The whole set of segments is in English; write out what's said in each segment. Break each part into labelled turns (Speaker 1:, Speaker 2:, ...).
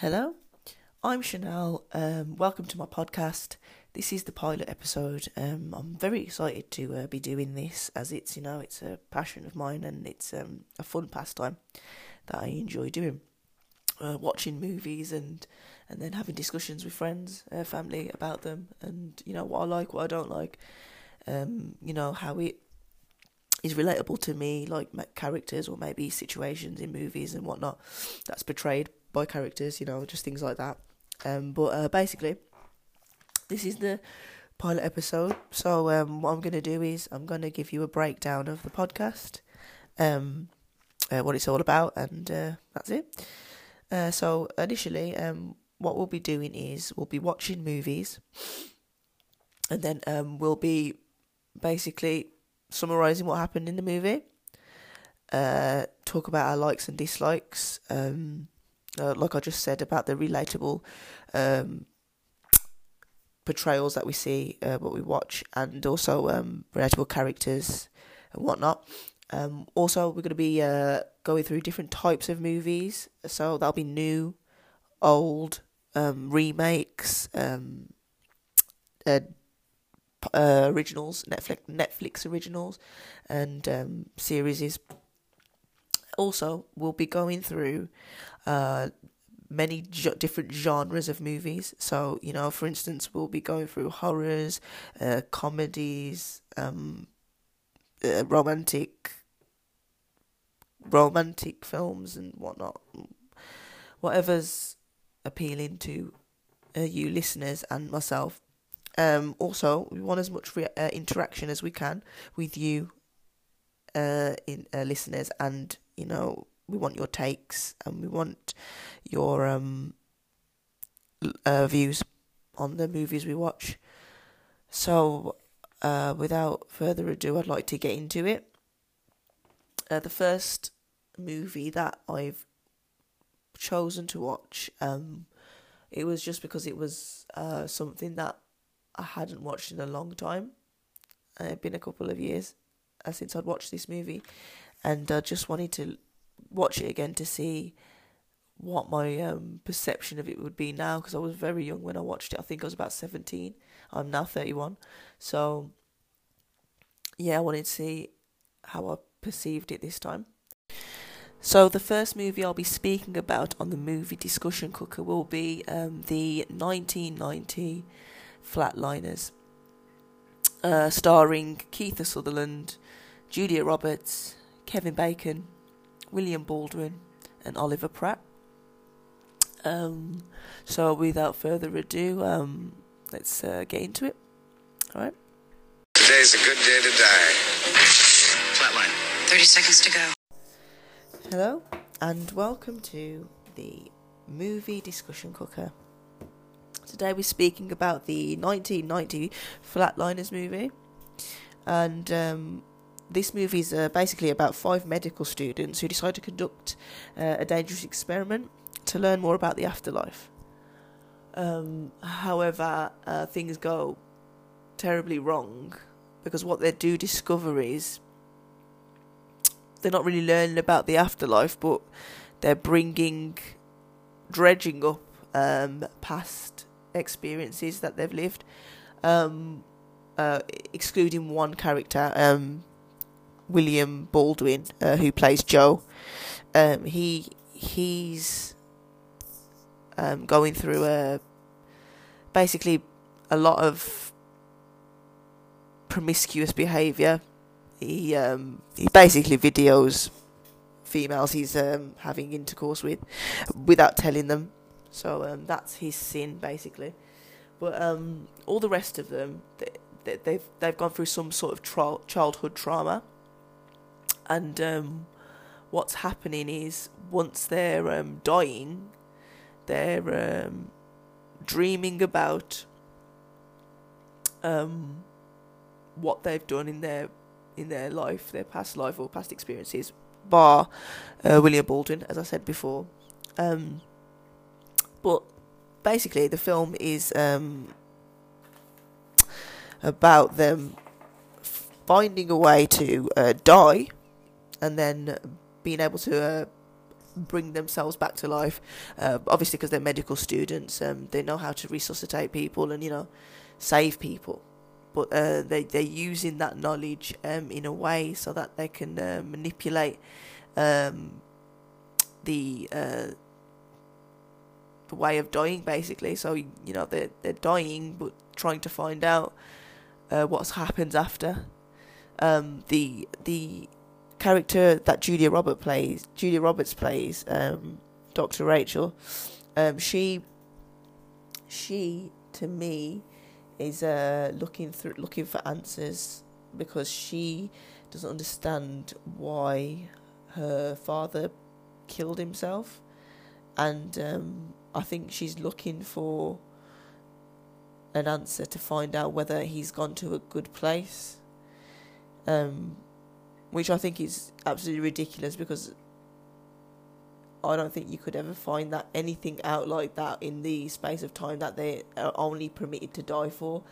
Speaker 1: Hello, I'm Chanel. Um, welcome to my podcast. This is the pilot episode. Um, I'm very excited to uh, be doing this as it's you know it's a passion of mine and it's um, a fun pastime that I enjoy doing. Uh, watching movies and and then having discussions with friends, uh, family about them, and you know what I like, what I don't like. Um, you know how it is relatable to me, like characters or maybe situations in movies and whatnot that's portrayed by characters, you know, just things like that. Um, but uh, basically, this is the pilot episode. So um, what I'm going to do is I'm going to give you a breakdown of the podcast, um, uh, what it's all about, and uh, that's it. Uh, so initially, um, what we'll be doing is we'll be watching movies, and then um, we'll be basically summarizing what happened in the movie. Uh, talk about our likes and dislikes. Um, uh, like I just said about the relatable um, portrayals that we see, uh, what we watch, and also um, relatable characters and whatnot. Um, also, we're going to be uh, going through different types of movies, so that'll be new, old, um, remakes, um, uh, uh, originals, Netflix Netflix originals, and um, series. Also, we'll be going through uh, many different genres of movies. So, you know, for instance, we'll be going through horrors, uh, comedies, um, uh, romantic, romantic films and whatnot. Whatever's appealing to uh, you listeners and myself. Um, also, we want as much re- uh, interaction as we can with you, uh, in uh, listeners, and you know we want your takes and we want your um, uh, views on the movies we watch. So, uh, without further ado, I'd like to get into it. Uh, the first movie that I've chosen to watch, um, it was just because it was uh, something that I hadn't watched in a long time. It'd been a couple of years uh, since I'd watched this movie, and I just wanted to watch it again to see what my um, perception of it would be now because I was very young when I watched it. I think I was about 17. I'm now 31. So, yeah, I wanted to see how I perceived it this time. So, the first movie I'll be speaking about on the movie discussion cooker will be um, the 1990 Flatliners, uh, starring Kiefer Sutherland, Julia Roberts, Kevin Bacon, William Baldwin, and Oliver Platt. Um, so without further ado, um, let's uh, get into it. All right.
Speaker 2: Today's a good day to die.
Speaker 3: Flatline. 30 seconds to go.
Speaker 1: Hello, and welcome to the movie discussion cooker. Today we're speaking about the 1990 Flatliners movie, and um, this movie is uh, basically about five medical students who decide to conduct uh, a dangerous experiment to learn more about the afterlife. Um, however, uh, things go terribly wrong because what they do discover is they're not really learning about the afterlife, but they're bringing, dredging up um, past experiences that they've lived, um, uh, excluding one character. Um, William Baldwin, uh, who plays Joe. Um, he he's um, going through a basically a lot of promiscuous behaviour. He um, he basically videos females he's um, having intercourse with without telling them. So um, that's his sin basically. But um, all the rest of them, they, they've they've gone through some sort of tra- childhood trauma and um, what's happening is once they're um, dying, they're um, dreaming about um, what they've done in their in their life, their past life or past experiences, bar uh, William Baldwin, as I said before. Um, but basically, the film is um, about them finding a way to uh, die and then being able to uh, bring themselves back to life. Uh, obviously, because they're medical students, um, they know how to resuscitate people and you know save people. But uh, they they're using that knowledge um, in a way so that they can uh, manipulate um, the uh, the way of dying, basically. So you know they're they're dying, but trying to find out uh, what happens after. Um, the the character that Julia Roberts plays, Julia Roberts plays, um, Dr. Rachel. Um, she, she to me, is uh, looking through, looking for answers because she doesn't understand why her father killed himself, and um, I think she's looking for an answer to find out whether he's gone to a good place. Um, which I think is absolutely ridiculous because I don't think you could ever find that anything out like that in the space of time that they are only permitted to die for.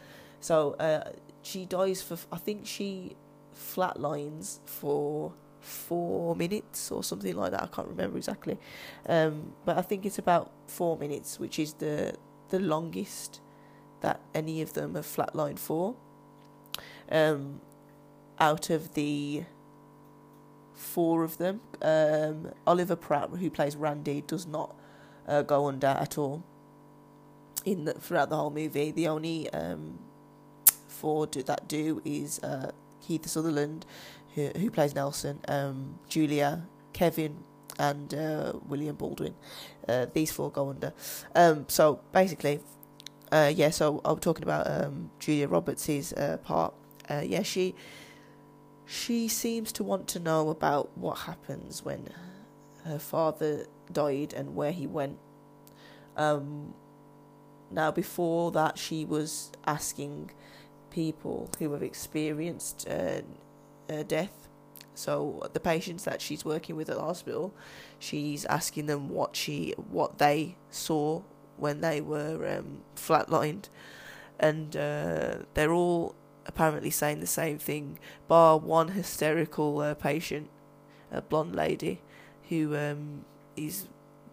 Speaker 1: So uh, she dies for I think she flatlines for four minutes or something like that. I can't remember exactly, um, but I think it's about four minutes, which is the the longest that any of them have flatlined for. Um, out of the four of them. Um, Oliver Platt, who plays Randy, does not uh, go under at all in the, throughout the whole movie. The only um, four do, that do is uh, Keith Sutherland, who, who plays Nelson, um, Julia, Kevin, and uh, William Baldwin. Uh, these four go under. Um, so basically, uh, yeah. So I'm talking about um, Julia Roberts' uh, part. yeah, she she seems to want to know about what happens when her father died and where he went. Um, now, before that, she was asking people who have experienced uh, uh, death. So the patients that she's working with at the hospital, she's asking them what she what they saw when they were um, flatlined, and uh, they're all apparently saying the same thing, bar one hysterical uh, patient, a blonde lady, who um, is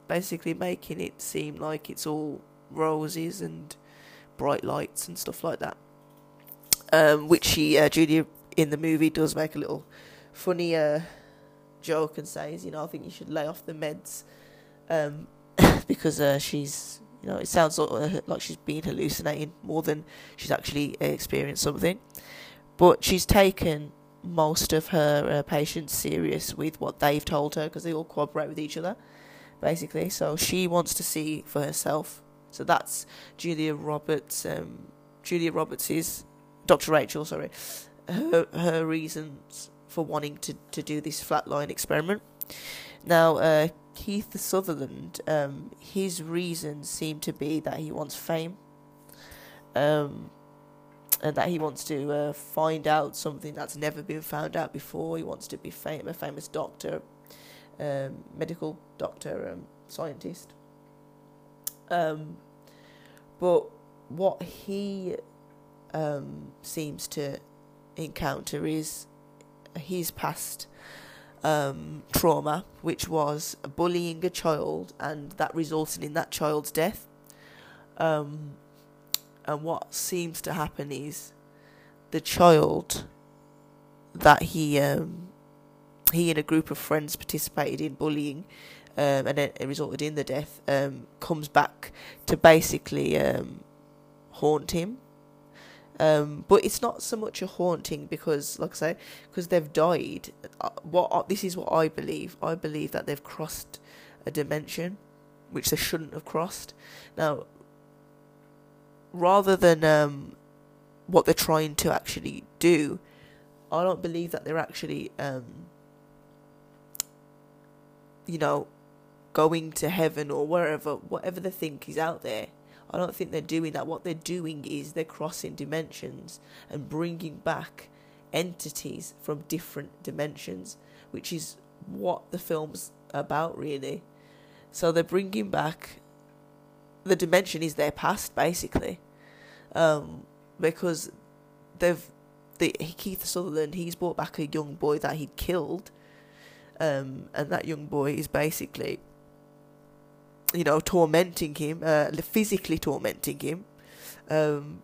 Speaker 1: basically making it seem like it's all roses and bright lights and stuff like that. Um, which she, uh, Judy, in the movie does make a little funny uh, joke and says, you know, I think you should lay off the meds um, because uh, she's you know, it sounds like she's been hallucinating more than she's actually experienced something. But she's taken most of her uh, patients serious with what they've told her because they all cooperate with each other, basically. So she wants to see for herself. So that's Julia Roberts. Um, Julia Roberts is Dr. Rachel. Sorry, her her reasons for wanting to to do this flatline experiment. Now, uh, Keith Sutherland, um, his reasons seem to be that he wants fame, um, and that he wants to uh, find out something that's never been found out before. He wants to be fam- a famous doctor, um, medical doctor, um, scientist. Um, but what he um, seems to encounter is his past um, trauma, which was bullying a child, and that resulted in that child's death. Um, and what seems to happen is the child that he um, he and a group of friends participated in bullying, um, and it, it, resulted in the death. Um, comes back to basically um, haunt him um, but it's not so much a haunting because, like I say, because they've died. Uh, what this is what I believe. I believe that they've crossed a dimension, which they shouldn't have crossed. Now, rather than um, what they're trying to actually do, I don't believe that they're actually, um, you know, going to heaven or wherever, whatever they think is out there. I don't think they're doing that. What they're doing is they're crossing dimensions and bringing back entities from different dimensions, which is what the film's about, really. So they're bringing back the dimension is their past, basically, um, because they've the Keith Sutherland he's brought back a young boy that he'd killed, um, and that young boy is basically, you know, tormenting him, uh, physically tormenting him. Um,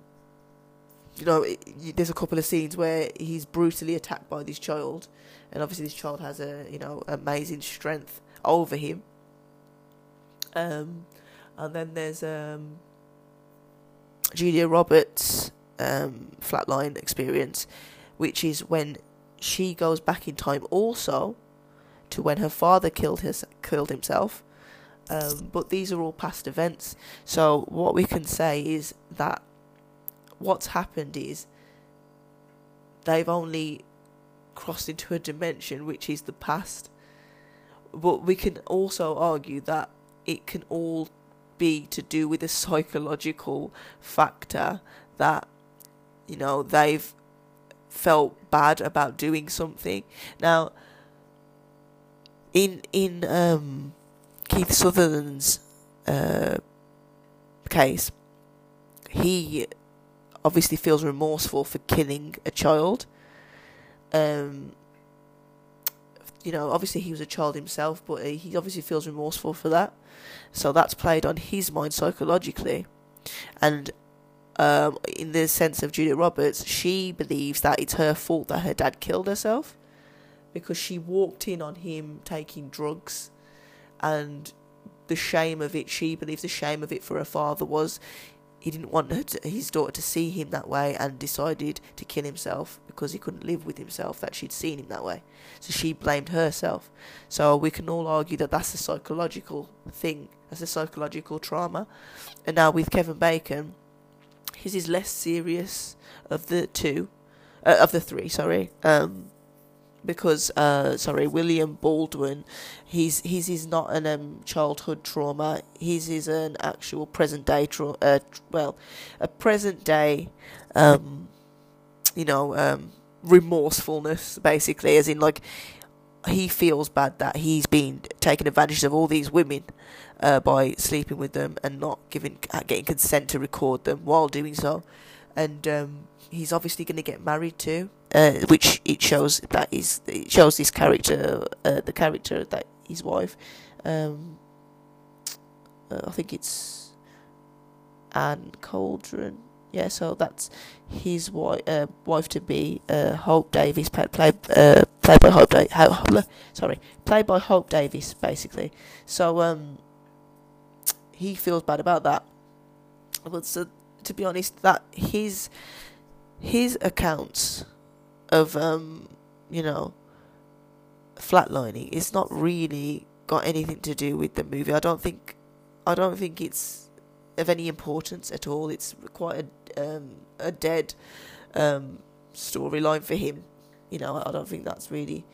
Speaker 1: you know, it, there's a couple of scenes where he's brutally attacked by this child, and obviously this child has a you know amazing strength over him. Um, and then there's um, Julia Roberts' um, flatline experience, which is when she goes back in time also to when her father killed his killed himself. Um, but these are all past events. So what we can say is that what's happened is they've only crossed into a dimension which is the past. But we can also argue that it can all be to do with a psychological factor that you know they've felt bad about doing something. Now, in in um, Keith Sutherland's uh, case, he obviously feels remorseful for killing a child. Um, you know, obviously he was a child himself, but he obviously feels remorseful for that. So that's played on his mind psychologically. And um, in the sense of Julia Roberts, she believes that it's her fault that her dad killed herself because she walked in on him taking drugs and the shame of it, she believes the shame of it for her father was he didn't want to, his daughter to see him that way and decided to kill himself because he couldn't live with himself that she'd seen him that way. So she blamed herself. So we can all argue that that's a psychological thing, that's a psychological trauma. And now with Kevin Bacon, his is less serious of the two, uh, of the three, sorry. Um, because uh, sorry, William Baldwin, he's his is not an um, childhood trauma. His is an actual present day trauma. Uh, well, a present day, um, you know, um, remorsefulness basically, as in like he feels bad that he's been taking advantage of all these women uh, by sleeping with them and not giving uh, getting consent to record them while doing so, and um, he's obviously going to get married too, uh, which it shows that is it shows this character, uh, the character that his wife, um, uh, I think it's Anne Coldren. Yeah, so that's his wife, uh, wife to be, uh, Hope Davis, played play, uh, played by Hope. Da- sorry, played by Hope Davis, basically. So um, he feels bad about that. But so, to be honest, that his his accounts of um, you know, flatlining It's not really got anything to do with the movie. I don't think I don't think it's of any importance at all. It's quite a um, a dead um, storyline for him. You know, I don't think that's really.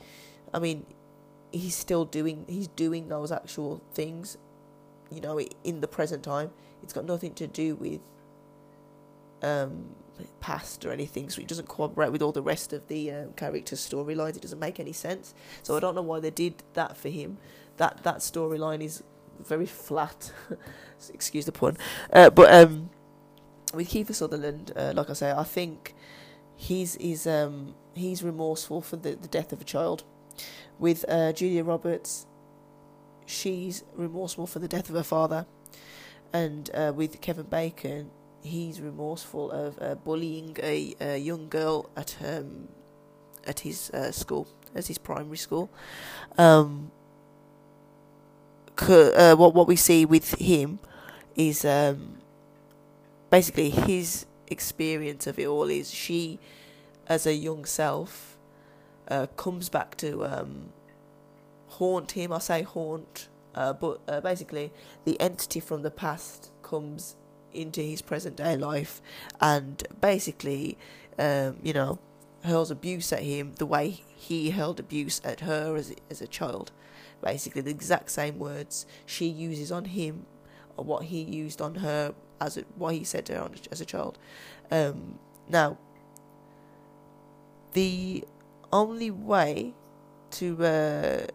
Speaker 1: I mean, he's still doing he's doing those actual things. You know, in the present time, it's got nothing to do with um, past or anything, so it doesn't cooperate with all the rest of the um, characters' storylines. It doesn't make any sense. So I don't know why they did that for him. That that storyline is very flat. Excuse the pun. Uh, but um, with Kiefer Sutherland, uh, like I say, I think he's he's um, he's remorseful for the, the death of a child. With uh, Julia Roberts, she's remorseful for the death of her father, and uh, with Kevin Bacon, he's remorseful of uh, bullying a, a, young girl at um, at his uh, school, at his primary school. Um, uh, what what we see with him is um, basically his experience of it all is she, as a young self, uh, comes back to um, haunt him. I say haunt, uh, but uh, basically the entity from the past comes into his present day life and basically, um, you know, hurls abuse at him the way he hurled abuse at her as, as a child. Basically, the exact same words she uses on him or what he used on her as a, what he said to her as a child. Um, now, the only way to uh,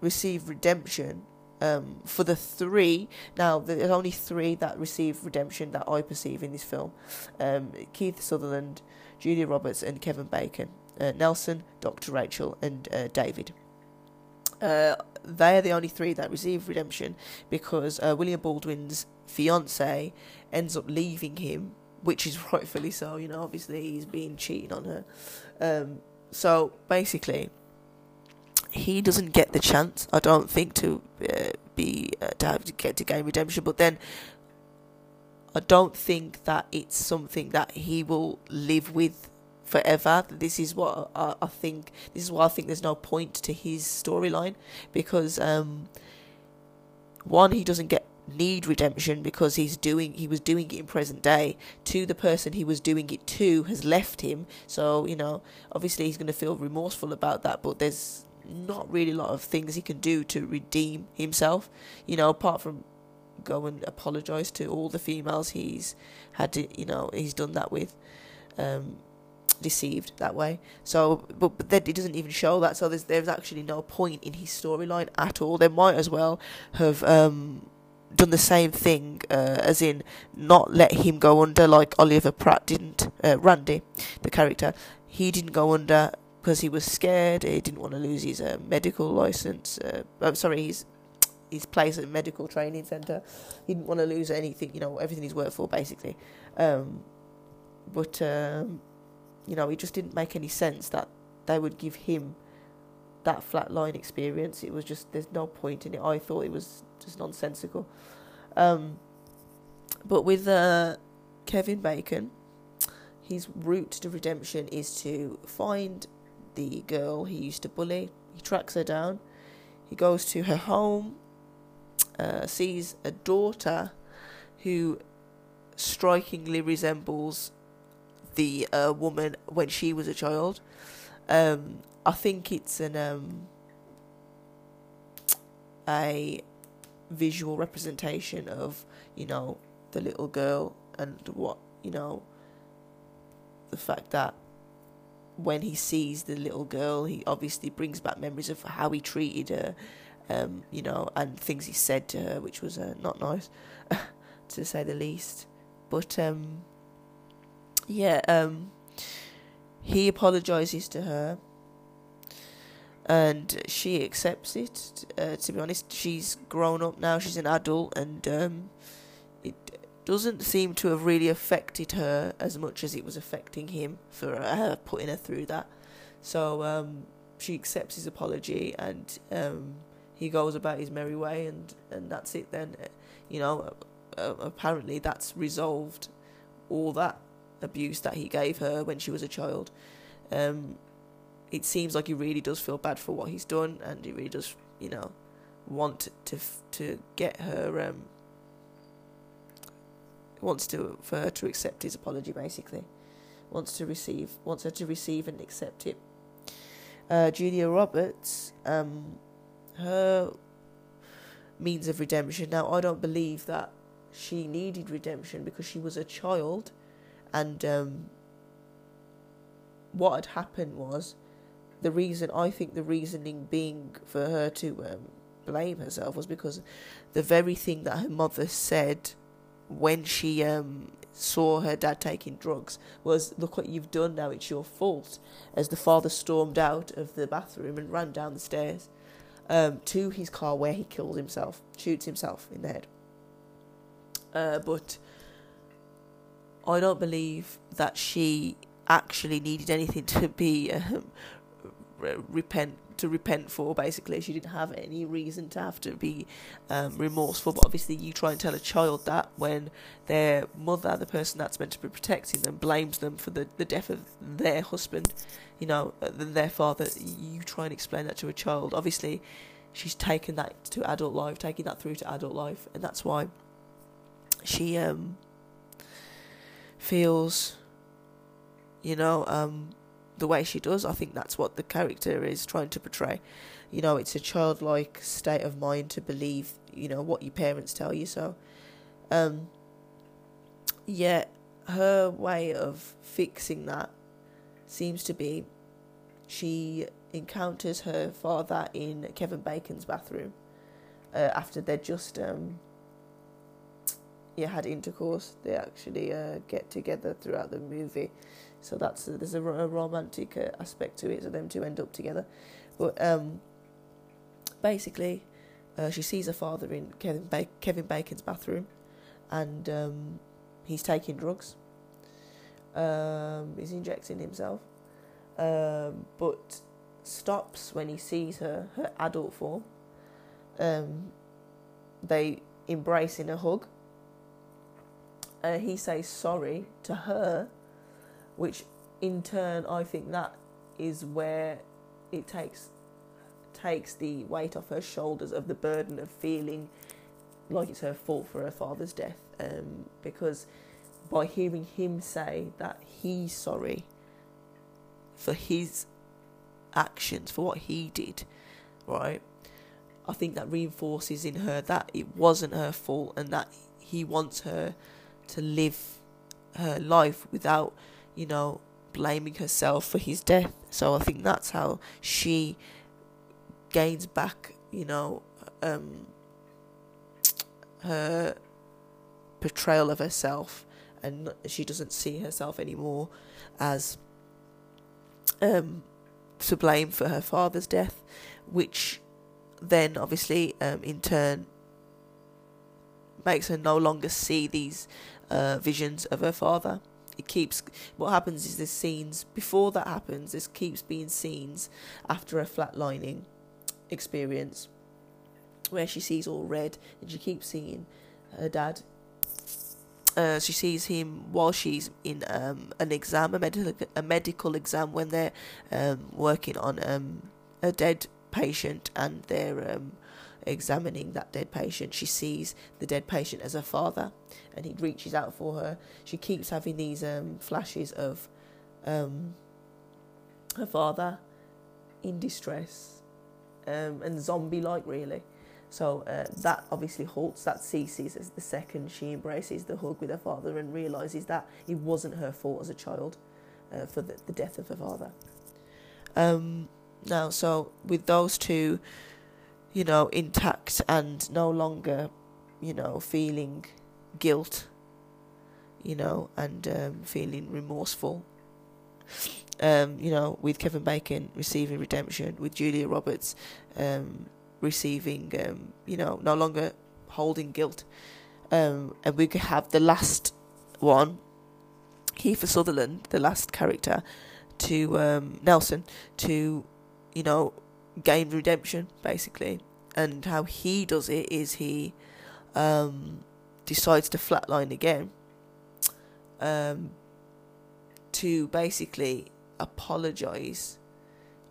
Speaker 1: receive redemption um, for the three, now there's only three that receive redemption that I perceive in this film um, Keith Sutherland, Julia Roberts, and Kevin Bacon. Uh, Nelson, Dr. Rachel, and uh, David. Uh, they are the only three that receive redemption because uh, William Baldwin's fiance ends up leaving him, which is rightfully so. You know, obviously he's been cheating on her. Um, so basically, he doesn't get the chance. I don't think to uh, be uh, to have to get to gain redemption. But then, I don't think that it's something that he will live with forever. This is what I, I think. This is why I think there's no point to his storyline because um, one, he doesn't get need redemption because he's doing he was doing it in present day. to the person he was doing it to has left him. So you know, obviously he's going to feel remorseful about that. But there's not really a lot of things he can do to redeem himself. You know, apart from go and apologize to all the females he's had to, you know, he's done that with. Um, deceived that way. So, but, but then it doesn't even show that. So there's there's actually no point in his storyline at all. They might as well have um, done the same thing, uh, as in not let him go under like Oliver Platt didn't. Uh, Randy, the character, he didn't go under because he was scared. He didn't want to lose his uh, medical license. Uh, I'm sorry, his his place at medical training center. He didn't want to lose anything. You know, everything he's worked for, basically. Um, but um, you know, it just didn't make any sense that they would give him that flatline experience. It was just there's no point in it. I thought it was just nonsensical. Um, but with uh, Kevin Bacon, his route to redemption is to find the girl he used to bully. He tracks her down. He goes to her home, uh, sees a daughter who strikingly resembles the uh, woman when she was a child. Um, I think it's an um, a visual representation of you know the little girl and what you know the fact that when he sees the little girl, he obviously brings back memories of how he treated her, um, you know, and things he said to her, which was uh, not nice, to say the least. But um, yeah, um, he apologizes to her, and she accepts it. Uh, to be honest, she's grown up now; she's an adult, and um, doesn't seem to have really affected her as much as it was affecting him for putting her through that. So um, she accepts his apology, and um, he goes about his merry way, and, and that's it. Then, you know, apparently that's resolved all that abuse that he gave her when she was a child. Um, it seems like he really does feel bad for what he's done, and he really does, you know, want to to get her. Um, wants to for her to accept his apology, basically. Wants to receive, wants her to receive and accept it. Uh, Julia Roberts, um, her means of redemption. Now, I don't believe that she needed redemption because she was a child and um, what had happened was the reason I think the reasoning being for her to um, blame herself was because the very thing that her mother said when she um, saw her dad taking drugs was look what you've done now. It's your fault as the father stormed out of the bathroom and ran down the stairs um, to his car where he kills himself shoots himself in the head. Uh, but I don't believe that she actually needed anything to be um, repent to repent for. Basically, she didn't have any reason to have to be um, remorseful. But obviously, you try and tell a child that when their mother, the person that's meant to be protecting them, blames them for the, the death of their husband, you know, uh, their father. You try and explain that to a child. Obviously, she's taken that to adult life, taking that through to adult life, and that's why she um feels, you know, um, the way she does. I think that's what the character is trying to portray. You know, it's a childlike state of mind to believe, you know, what your parents tell you. So, um, yeah, her way of fixing that seems to be she encounters her father in Kevin Bacon's bathroom uh, after they're just um, yeah had intercourse. They actually uh, get together throughout the movie, so that's uh, there's a, a romantic uh, aspect to it. So them two end up together, but um, basically, uh, she sees her father in Kevin ba- Kevin Bacon's bathroom, and um, he's taking drugs. Um, he's injecting himself, um, but stops when he sees her her adult form. Um, they embrace in a hug. Uh, he says sorry to her, which in turn I think that is where it takes takes the weight off her shoulders of the burden of feeling like it's her fault for her father's death. Um, because by hearing him say that he's sorry for his actions, for what he did, right? I think that reinforces in her that it wasn't her fault and that he wants her to live her life without, you know, blaming herself for his death. So I think that's how she gains back, you know, um, her portrayal of herself, and she doesn't see herself anymore as um, to blame for her father's death, which then obviously um, in turn makes her no longer see these uh, visions of her father. It keeps what happens is there's scenes before that happens. This keeps being scenes after a flatlining experience where she sees all red and she keeps seeing her dad. Uh, she sees him while she's in um, an exam, a medical a medical exam when they're um, working on um, a dead patient and they're um, examining that dead patient. She sees the dead patient as her father, and he reaches out for her. She keeps having these um, flashes of um, her father in distress um, and zombie like, really. So uh, that obviously halts, that ceases as the second she embraces the hug with her father and realizes that it wasn't her fault as a child uh, for the, the, death of her father. Um, now, so with those two, you know, intact and no longer, you know, feeling guilt, you know, and um, feeling remorseful. Um, you know, with Kevin Bacon receiving redemption, with Julia Roberts um, receiving, um, you know, no longer holding guilt. Um, and we could have the last one, Kiefer Sutherland, the last character, to um, Nelson, to, you know, gain redemption, basically. And how he does it is he um, decides to flatline again um, to basically apologize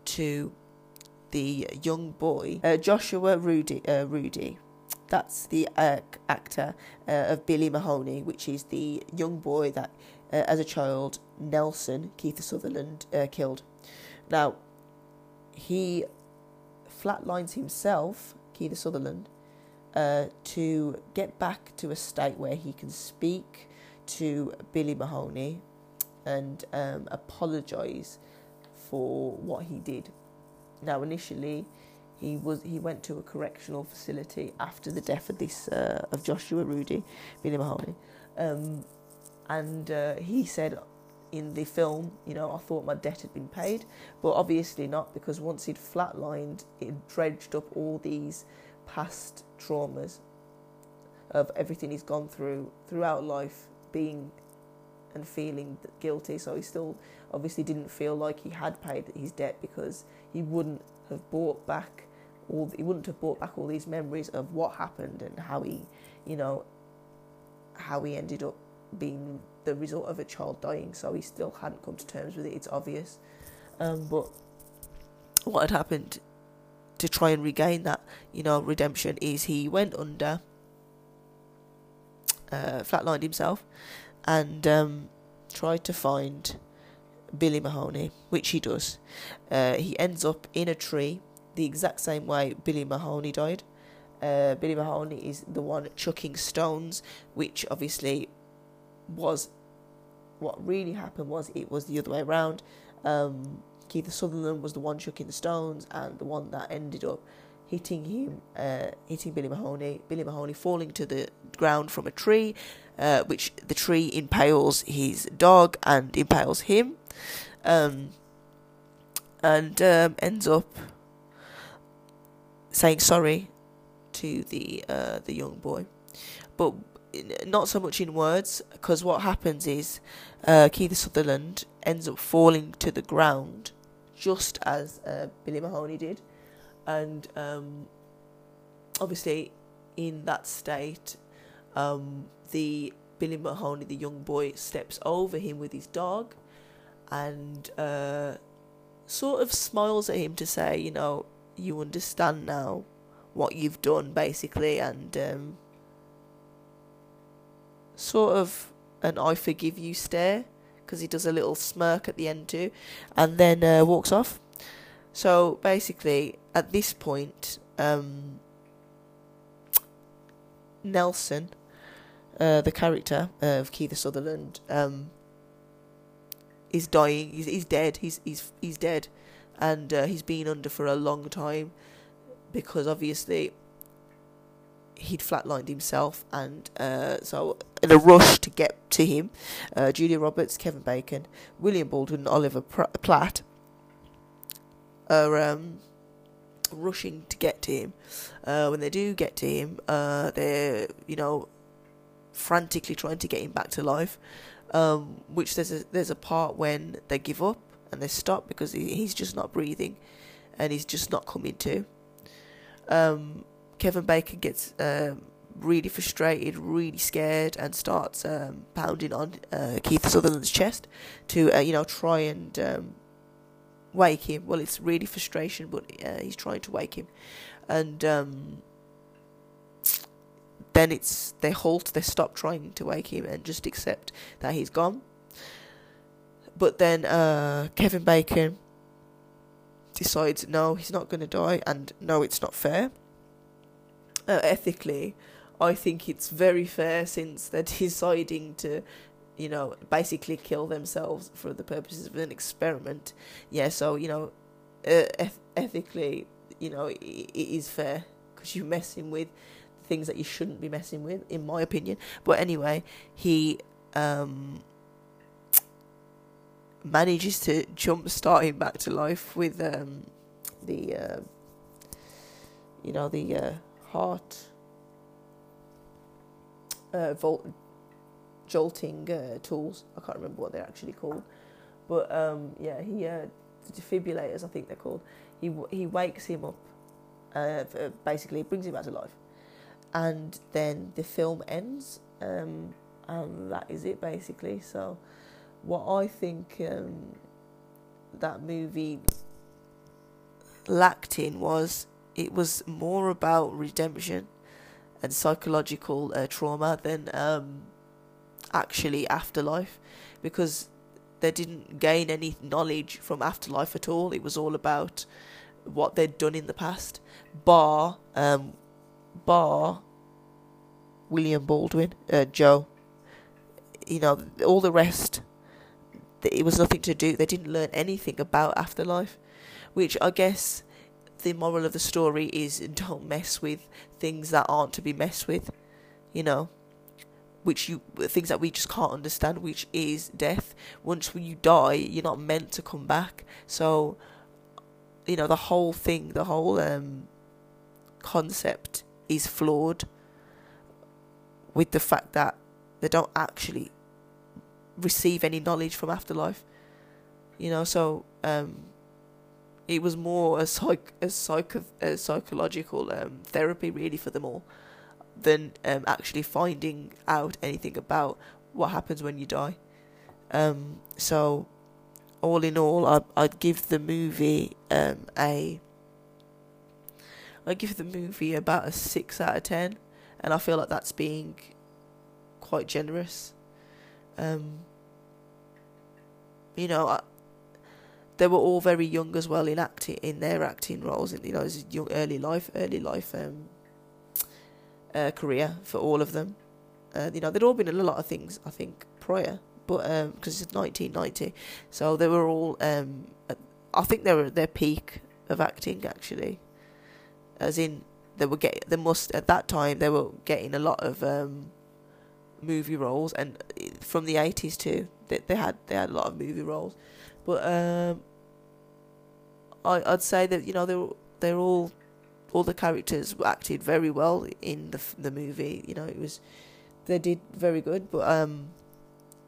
Speaker 1: to the young boy, uh, Joshua Rudy. Uh, Rudy. That's the uh, actor uh, of Billy Mahoney, which is the young boy that, uh, as a child, Nelson Keith Sutherland uh, killed. Now, he flatlines himself, Keith Sutherland, to get back to a state where he can speak to Billy Mahoney and um, apologise for what he did. Now, initially, he was he went to a correctional facility after the death of this uh, of Joshua Rudy, Billy Mahoney, um, and uh, he said in the film, you know, I thought my debt had been paid, but obviously not because once he'd flatlined, it dredged up all these past traumas of everything he's gone through throughout life, being and feeling guilty. So he still obviously didn't feel like he had paid his debt because he wouldn't have brought back all he wouldn't have brought back all these memories of what happened and how he, you know, how he ended up being the result of a child dying. So he still hadn't come to terms with it. It's obvious, um, but what had happened to try and regain that, you know, redemption is he went under, uh, flatlined himself, and um, tried to find Billy Mahoney, which he does. Uh, he ends up in a tree the exact same way Billy Mahoney died. Uh, Billy Mahoney is the one chucking stones, which obviously was what really happened was it was the other way around. Um, Keith Sutherland was the one chucking the stones, and the one that ended up hitting him, uh, hitting Billy Mahoney. Billy Mahoney falling to the ground from a tree, uh, which the tree impales his dog and impales him, um, and um, ends up saying sorry to the uh, the young boy, but not so much in words, because what happens is uh, Keith Sutherland ends up falling to the ground just as uh, Billy Mahoney did, and um, obviously in that state, um, the Billy Mahoney, the young boy, steps over him with his dog, and uh, sort of smiles at him to say, you know, you understand now what you've done, basically, and um, sort of an I forgive you stare because he does a little smirk at the end too, and then uh, walks off. So basically, at this point, um, Nelson, uh, the character of Keith Sutherland, um, is dying. He's, he's dead. He's he's he's dead, and uh, he's been under for a long time because obviously he'd flatlined himself, and uh, so in a rush to get to him, uh, Julia Roberts, Kevin Bacon, William Baldwin, Oliver Platt are um, rushing to get to him. Uh, when they do get to him, uh, they're you know frantically trying to get him back to life. Um, which there's a there's a part when they give up and they stop because he, he's just not breathing, and he's just not coming to. Um, Kevin Bacon gets um, really frustrated, really scared, and starts um, pounding on uh, Keith Sutherland's chest to, uh, you know, try and um, wake him. Well, it's really frustration, but uh, he's trying to wake him, and um, then it's they halt, they stop trying to wake him, and just accept that he's gone. But then uh, Kevin Bacon decides no, he's not going to die, and no, it's not fair. Uh, ethically, I think it's very fair since they're deciding to, you know, basically kill themselves for the purposes of an experiment. Yeah, so you know, uh, eth- ethically, you know, it, it is fair because you're messing with things that you shouldn't be messing with, in my opinion. But anyway, he um, manages to jump start him back to life with um, the, uh, you know, the uh, heart uh, volt jolting uh, tools. I can't remember what they're actually called, but um, yeah, he uh, defibrillators, I think they're called. He he wakes him up, uh, basically brings him back to life, and then the film ends, um, and that is it basically. So, what I think um, that movie lacked in was it was more about redemption and psychological uh, trauma than um, actually afterlife because they didn't gain any knowledge from afterlife at all. It was all about what they'd done in the past, bar, um, bar William Baldwin, uh, Joe. You know, all the rest, it was nothing to do. They didn't learn anything about afterlife, which I guess the moral of the story is don't mess with things that aren't to be messed with, you know, which you things that we just can't understand, which is death. Once when you die, you're not meant to come back. So, you know, the whole thing, the whole um, concept is flawed with the fact that they don't actually receive any knowledge from afterlife. You know, so um, it was more a psych a psych a psychological um, therapy really for them all than um, actually finding out anything about what happens when you die. Um, so, all in all, I, I'd give the movie um, a. I give the movie about a six out of ten, and I feel like that's being quite generous. Um, you know, I, they were all very young as well in acting in their acting roles. In, you know, it's young, early life, early life um, uh, career for all of them. Uh, you know, they'd all been in a lot of things, I think, prior, but because um, it's 1990, so they were all. Um, I think they were at their peak of acting actually, as in they were getting. They must at that time they were getting a lot of um, movie roles, and from the 80s too. They, they had they had a lot of movie roles, but um, I, I'd say that you know they're they're all all the characters acted very well in the the movie. You know, it was they did very good, but um,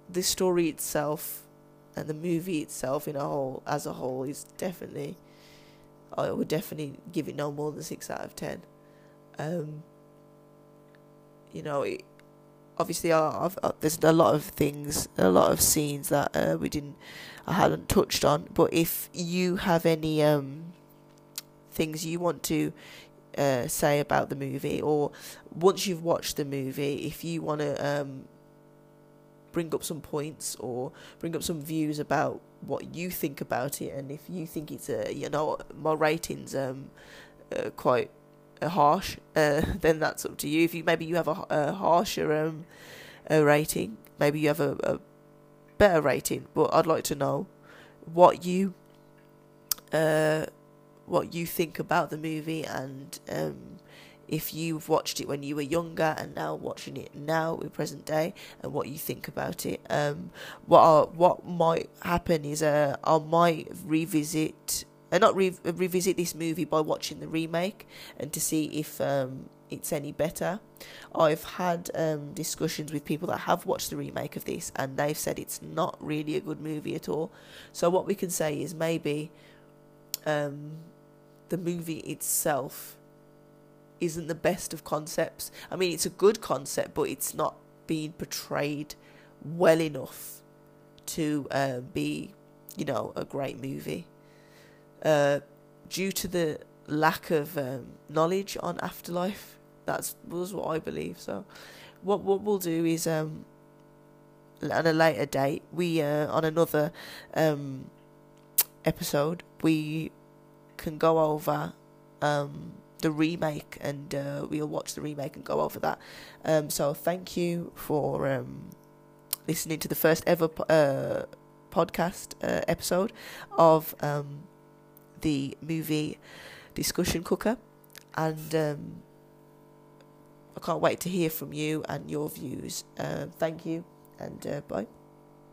Speaker 1: the story itself and the movie itself in a whole as a whole is definitely I would definitely give it no more than six out of ten. Um, you know, it, obviously, I've, uh, there's a lot of things, a lot of scenes that uh, we didn't, I hadn't touched on. But if you have any um, things you want to uh, say about the movie, or once you've watched the movie, if you want to um, bring up some points or bring up some views about what you think about it, and if you think it's a, you know, my ratings um, uh, quite uh, harsh, uh, then that's up to you. If you maybe you have a, a harsher um, a rating, maybe you have a, a better rating, but I'd like to know what you uh what you think about the movie and um if you've watched it when you were younger and now watching it now in present day and what you think about it um what I, what might happen is uh I might revisit uh, not re- revisit this movie by watching the remake and to see if um it's any better. I've had um, discussions with people that have watched the remake of this, and they've said it's not really a good movie at all. So what we can say is maybe um, the movie itself isn't the best of concepts. I mean, it's a good concept, but it's not being portrayed well enough to uh, be, you know, a great movie. Uh, due to the lack of um, knowledge on afterlife that's was what I believe. So, what what we'll do is um, a later date, we uh, on another um episode, we can go over um the remake and uh, we'll watch the remake and go over that. Um, so thank you for um listening to the first ever uh, podcast uh, episode of um the movie discussion cooker and um I can't wait to hear from you and your views. Uh, thank you and uh, bye.